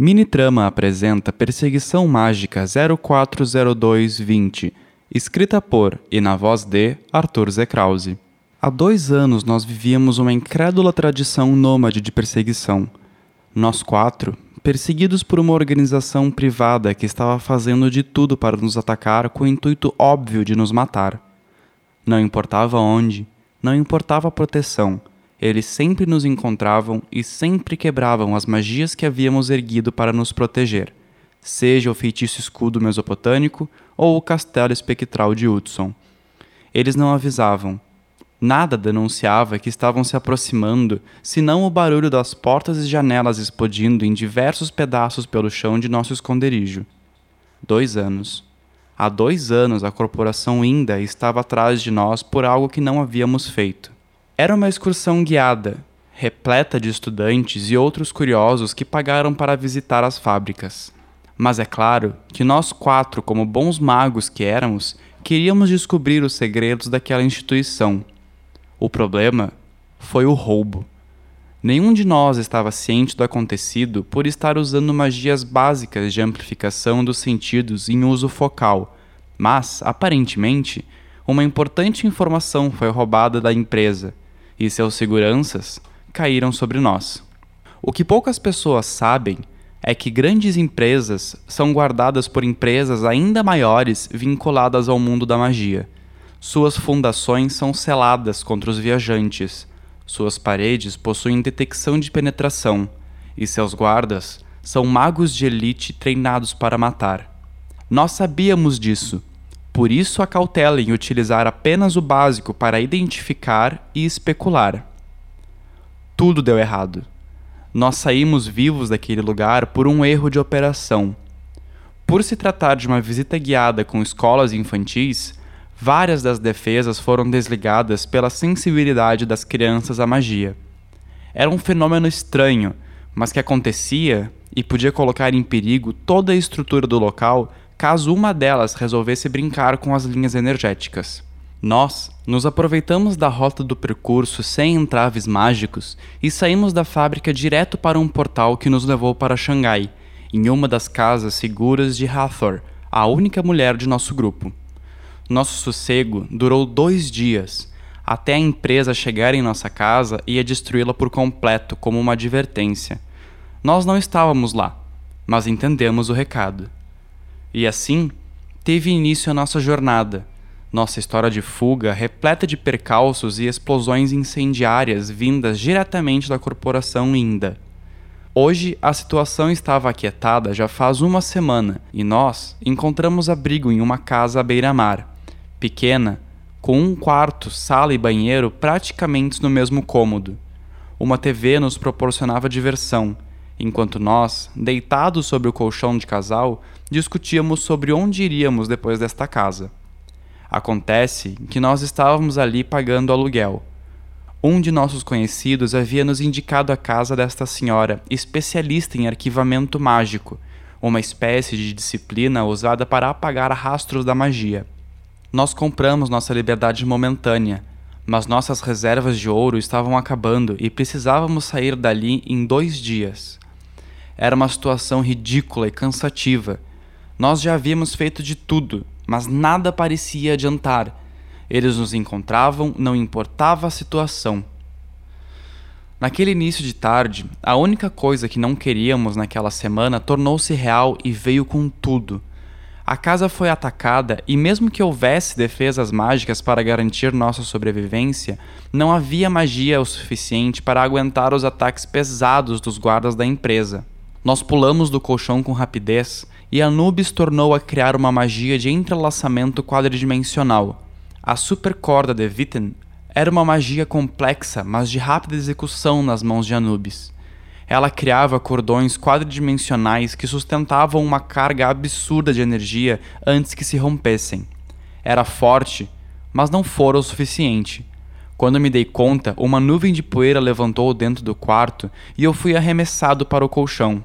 Minitrama apresenta Perseguição Mágica 040220, escrita por e na voz de Arthur Z. Há dois anos nós vivíamos uma incrédula tradição nômade de perseguição. Nós quatro, perseguidos por uma organização privada que estava fazendo de tudo para nos atacar com o intuito óbvio de nos matar. Não importava onde, não importava a proteção, eles sempre nos encontravam e sempre quebravam as magias que havíamos erguido para nos proteger, seja o feitiço escudo mesopotâmico ou o castelo espectral de Hudson. Eles não avisavam. Nada denunciava que estavam se aproximando, senão o barulho das portas e janelas explodindo em diversos pedaços pelo chão de nosso esconderijo. Dois anos. Há dois anos a corporação ainda estava atrás de nós por algo que não havíamos feito. Era uma excursão guiada, repleta de estudantes e outros curiosos que pagaram para visitar as fábricas. Mas é claro que nós quatro, como bons magos que éramos, queríamos descobrir os segredos daquela instituição. O problema foi o roubo. Nenhum de nós estava ciente do acontecido por estar usando magias básicas de amplificação dos sentidos em uso focal, mas, aparentemente, uma importante informação foi roubada da empresa e seus seguranças caíram sobre nós. O que poucas pessoas sabem é que grandes empresas são guardadas por empresas ainda maiores vinculadas ao mundo da magia. Suas fundações são seladas contra os viajantes, suas paredes possuem detecção de penetração, e seus guardas são magos de elite treinados para matar. Nós sabíamos disso por isso, a cautela em utilizar apenas o básico para identificar e especular. Tudo deu errado. Nós saímos vivos daquele lugar por um erro de operação. Por se tratar de uma visita guiada com escolas infantis, várias das defesas foram desligadas pela sensibilidade das crianças à magia. Era um fenômeno estranho, mas que acontecia e podia colocar em perigo toda a estrutura do local caso uma delas resolvesse brincar com as linhas energéticas. Nós nos aproveitamos da rota do percurso sem entraves mágicos e saímos da fábrica direto para um portal que nos levou para Xangai, em uma das casas seguras de Hathor, a única mulher de nosso grupo. Nosso sossego durou dois dias, até a empresa chegar em nossa casa e destruí-la por completo como uma advertência. Nós não estávamos lá, mas entendemos o recado. E assim, teve início a nossa jornada, nossa história de fuga repleta de percalços e explosões incendiárias vindas diretamente da corporação Inda. Hoje a situação estava aquietada já faz uma semana e nós encontramos abrigo em uma casa à beira-mar, pequena, com um quarto, sala e banheiro praticamente no mesmo cômodo. Uma TV nos proporcionava diversão enquanto nós, deitados sobre o colchão de casal, discutíamos sobre onde iríamos depois desta casa. Acontece que nós estávamos ali pagando aluguel. Um de nossos conhecidos havia nos indicado a casa desta senhora, especialista em arquivamento mágico, uma espécie de disciplina usada para apagar rastros da magia. Nós compramos nossa liberdade momentânea, mas nossas reservas de ouro estavam acabando e precisávamos sair dali em dois dias. Era uma situação ridícula e cansativa. Nós já havíamos feito de tudo, mas nada parecia adiantar. Eles nos encontravam, não importava a situação. Naquele início de tarde, a única coisa que não queríamos naquela semana tornou-se real e veio com tudo. A casa foi atacada e, mesmo que houvesse defesas mágicas para garantir nossa sobrevivência, não havia magia o suficiente para aguentar os ataques pesados dos guardas da empresa. Nós pulamos do colchão com rapidez e Anubis tornou a criar uma magia de entrelaçamento quadridimensional. A supercorda de Vitten era uma magia complexa, mas de rápida execução nas mãos de Anubis. Ela criava cordões quadridimensionais que sustentavam uma carga absurda de energia antes que se rompessem. Era forte, mas não fora o suficiente. Quando me dei conta, uma nuvem de poeira levantou dentro do quarto e eu fui arremessado para o colchão.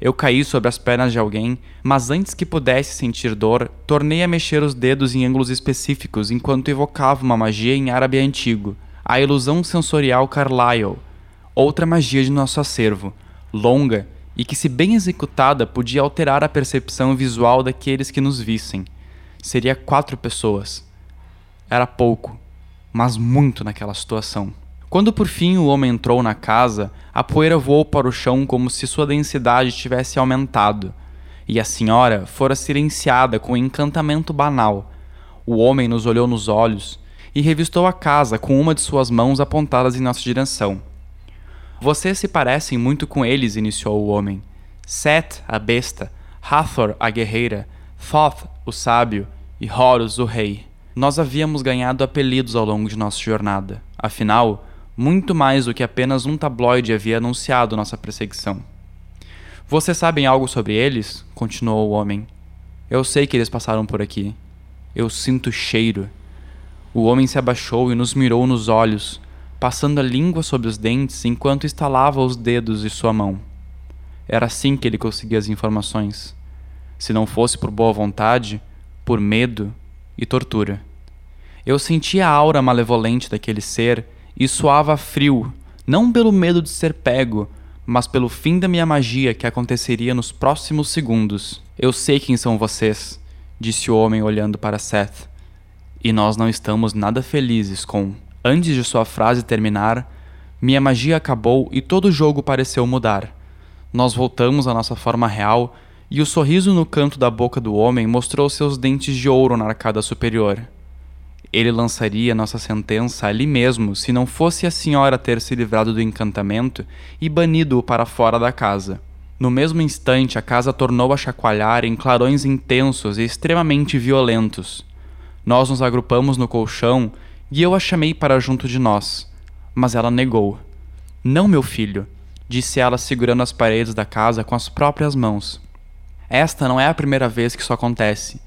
Eu caí sobre as pernas de alguém, mas antes que pudesse sentir dor, tornei a mexer os dedos em ângulos específicos enquanto evocava uma magia em árabe antigo, a ilusão sensorial Carlyle, outra magia de nosso acervo, longa e que, se bem executada, podia alterar a percepção visual daqueles que nos vissem. Seria quatro pessoas. Era pouco, mas muito naquela situação. Quando por fim o homem entrou na casa, a poeira voou para o chão como se sua densidade tivesse aumentado, e a senhora fora silenciada com um encantamento banal. O homem nos olhou nos olhos e revistou a casa com uma de suas mãos apontadas em nossa direção. Vocês se parecem muito com eles, iniciou o homem. Set, a besta, Hathor, a guerreira, Thoth, o sábio, e Horus, o rei. Nós havíamos ganhado apelidos ao longo de nossa jornada. Afinal, muito mais do que apenas um tabloide havia anunciado nossa perseguição. Vocês sabem algo sobre eles? continuou o homem. Eu sei que eles passaram por aqui. Eu sinto cheiro. O homem se abaixou e nos mirou nos olhos, passando a língua sobre os dentes enquanto estalava os dedos de sua mão. Era assim que ele conseguia as informações. Se não fosse por boa vontade, por medo e tortura. Eu sentia a aura malevolente daquele ser e suava frio, não pelo medo de ser pego, mas pelo fim da minha magia que aconteceria nos próximos segundos. Eu sei quem são vocês, disse o homem olhando para Seth. E nós não estamos nada felizes com Antes de sua frase terminar, minha magia acabou e todo o jogo pareceu mudar. Nós voltamos à nossa forma real e o sorriso no canto da boca do homem mostrou seus dentes de ouro na arcada superior. Ele lançaria nossa sentença ali mesmo se não fosse a senhora ter se livrado do encantamento e banido-o para fora da casa. No mesmo instante, a casa tornou a chacoalhar em clarões intensos e extremamente violentos. Nós nos agrupamos no colchão e eu a chamei para junto de nós, mas ela negou. Não, meu filho, disse ela segurando as paredes da casa com as próprias mãos. Esta não é a primeira vez que isso acontece,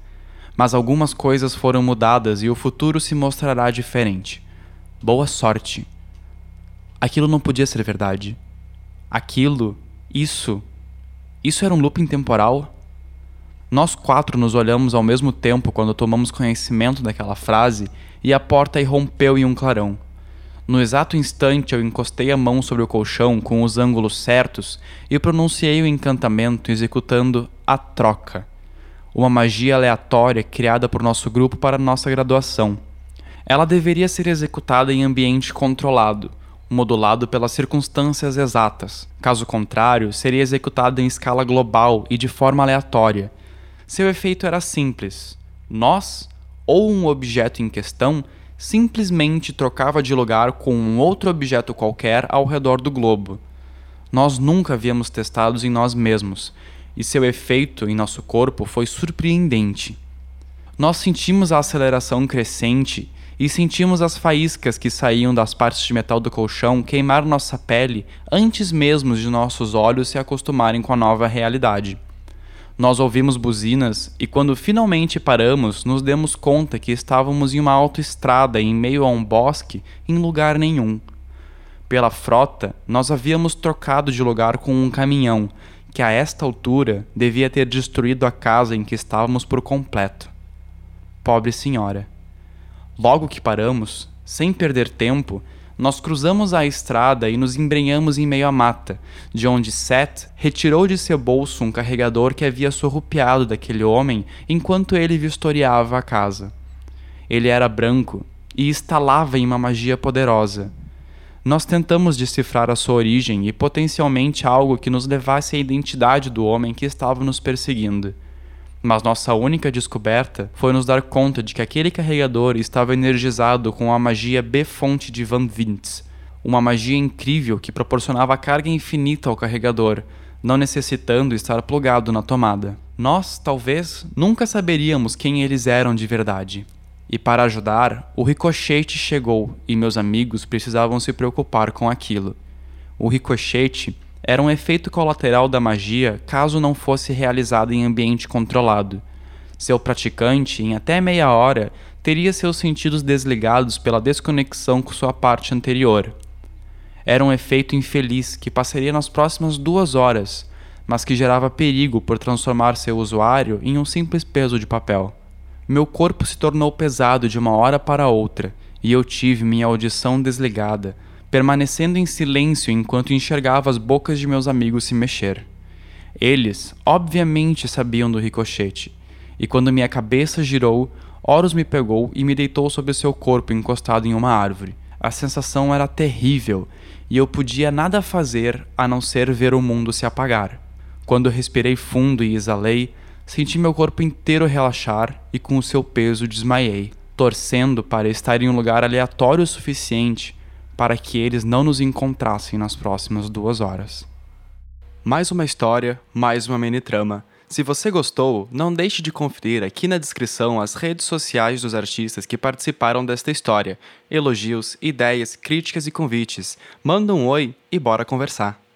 mas algumas coisas foram mudadas e o futuro se mostrará diferente. Boa sorte. Aquilo não podia ser verdade. Aquilo, isso, isso era um looping temporal? Nós quatro nos olhamos ao mesmo tempo quando tomamos conhecimento daquela frase e a porta irrompeu em um clarão. No exato instante eu encostei a mão sobre o colchão com os ângulos certos e pronunciei o encantamento executando a troca, uma magia aleatória criada por nosso grupo para nossa graduação. Ela deveria ser executada em ambiente controlado, modulado pelas circunstâncias exatas. Caso contrário, seria executada em escala global e de forma aleatória, seu efeito era simples. Nós, ou um objeto em questão, simplesmente trocava de lugar com um outro objeto qualquer ao redor do globo. Nós nunca havíamos testado em nós mesmos, e seu efeito em nosso corpo foi surpreendente. Nós sentimos a aceleração crescente e sentimos as faíscas que saíam das partes de metal do colchão queimar nossa pele antes mesmo de nossos olhos se acostumarem com a nova realidade. Nós ouvimos buzinas e, quando finalmente paramos, nos demos conta que estávamos em uma autoestrada em meio a um bosque em lugar nenhum. Pela frota, nós havíamos trocado de lugar com um caminhão que, a esta altura, devia ter destruído a casa em que estávamos por completo. Pobre senhora. Logo que paramos, sem perder tempo, nós cruzamos a estrada e nos embrenhamos em meio à mata, de onde Seth retirou de seu bolso um carregador que havia sorrupiado daquele homem enquanto ele vistoriava a casa. Ele era branco e estalava em uma magia poderosa. Nós tentamos decifrar a sua origem e potencialmente algo que nos levasse à identidade do homem que estava nos perseguindo mas nossa única descoberta foi nos dar conta de que aquele carregador estava energizado com a magia B-Fonte de Van Vintz, uma magia incrível que proporcionava carga infinita ao carregador, não necessitando estar plugado na tomada. Nós, talvez, nunca saberíamos quem eles eram de verdade. E para ajudar, o ricochete chegou e meus amigos precisavam se preocupar com aquilo. O ricochete era um efeito colateral da magia caso não fosse realizada em ambiente controlado. Seu praticante, em até meia hora, teria seus sentidos desligados pela desconexão com sua parte anterior. Era um efeito infeliz que passaria nas próximas duas horas, mas que gerava perigo por transformar seu usuário em um simples peso de papel. Meu corpo se tornou pesado de uma hora para outra e eu tive minha audição desligada permanecendo em silêncio enquanto enxergava as bocas de meus amigos se mexer. Eles, obviamente, sabiam do ricochete, e quando minha cabeça girou, Horus me pegou e me deitou sobre seu corpo encostado em uma árvore. A sensação era terrível e eu podia nada fazer a não ser ver o mundo se apagar. Quando respirei fundo e exalei, senti meu corpo inteiro relaxar e com o seu peso desmaiei, torcendo para estar em um lugar aleatório o suficiente para que eles não nos encontrassem nas próximas duas horas. Mais uma história, mais uma mini trama. Se você gostou, não deixe de conferir aqui na descrição as redes sociais dos artistas que participaram desta história. Elogios, ideias, críticas e convites. Manda um oi e bora conversar.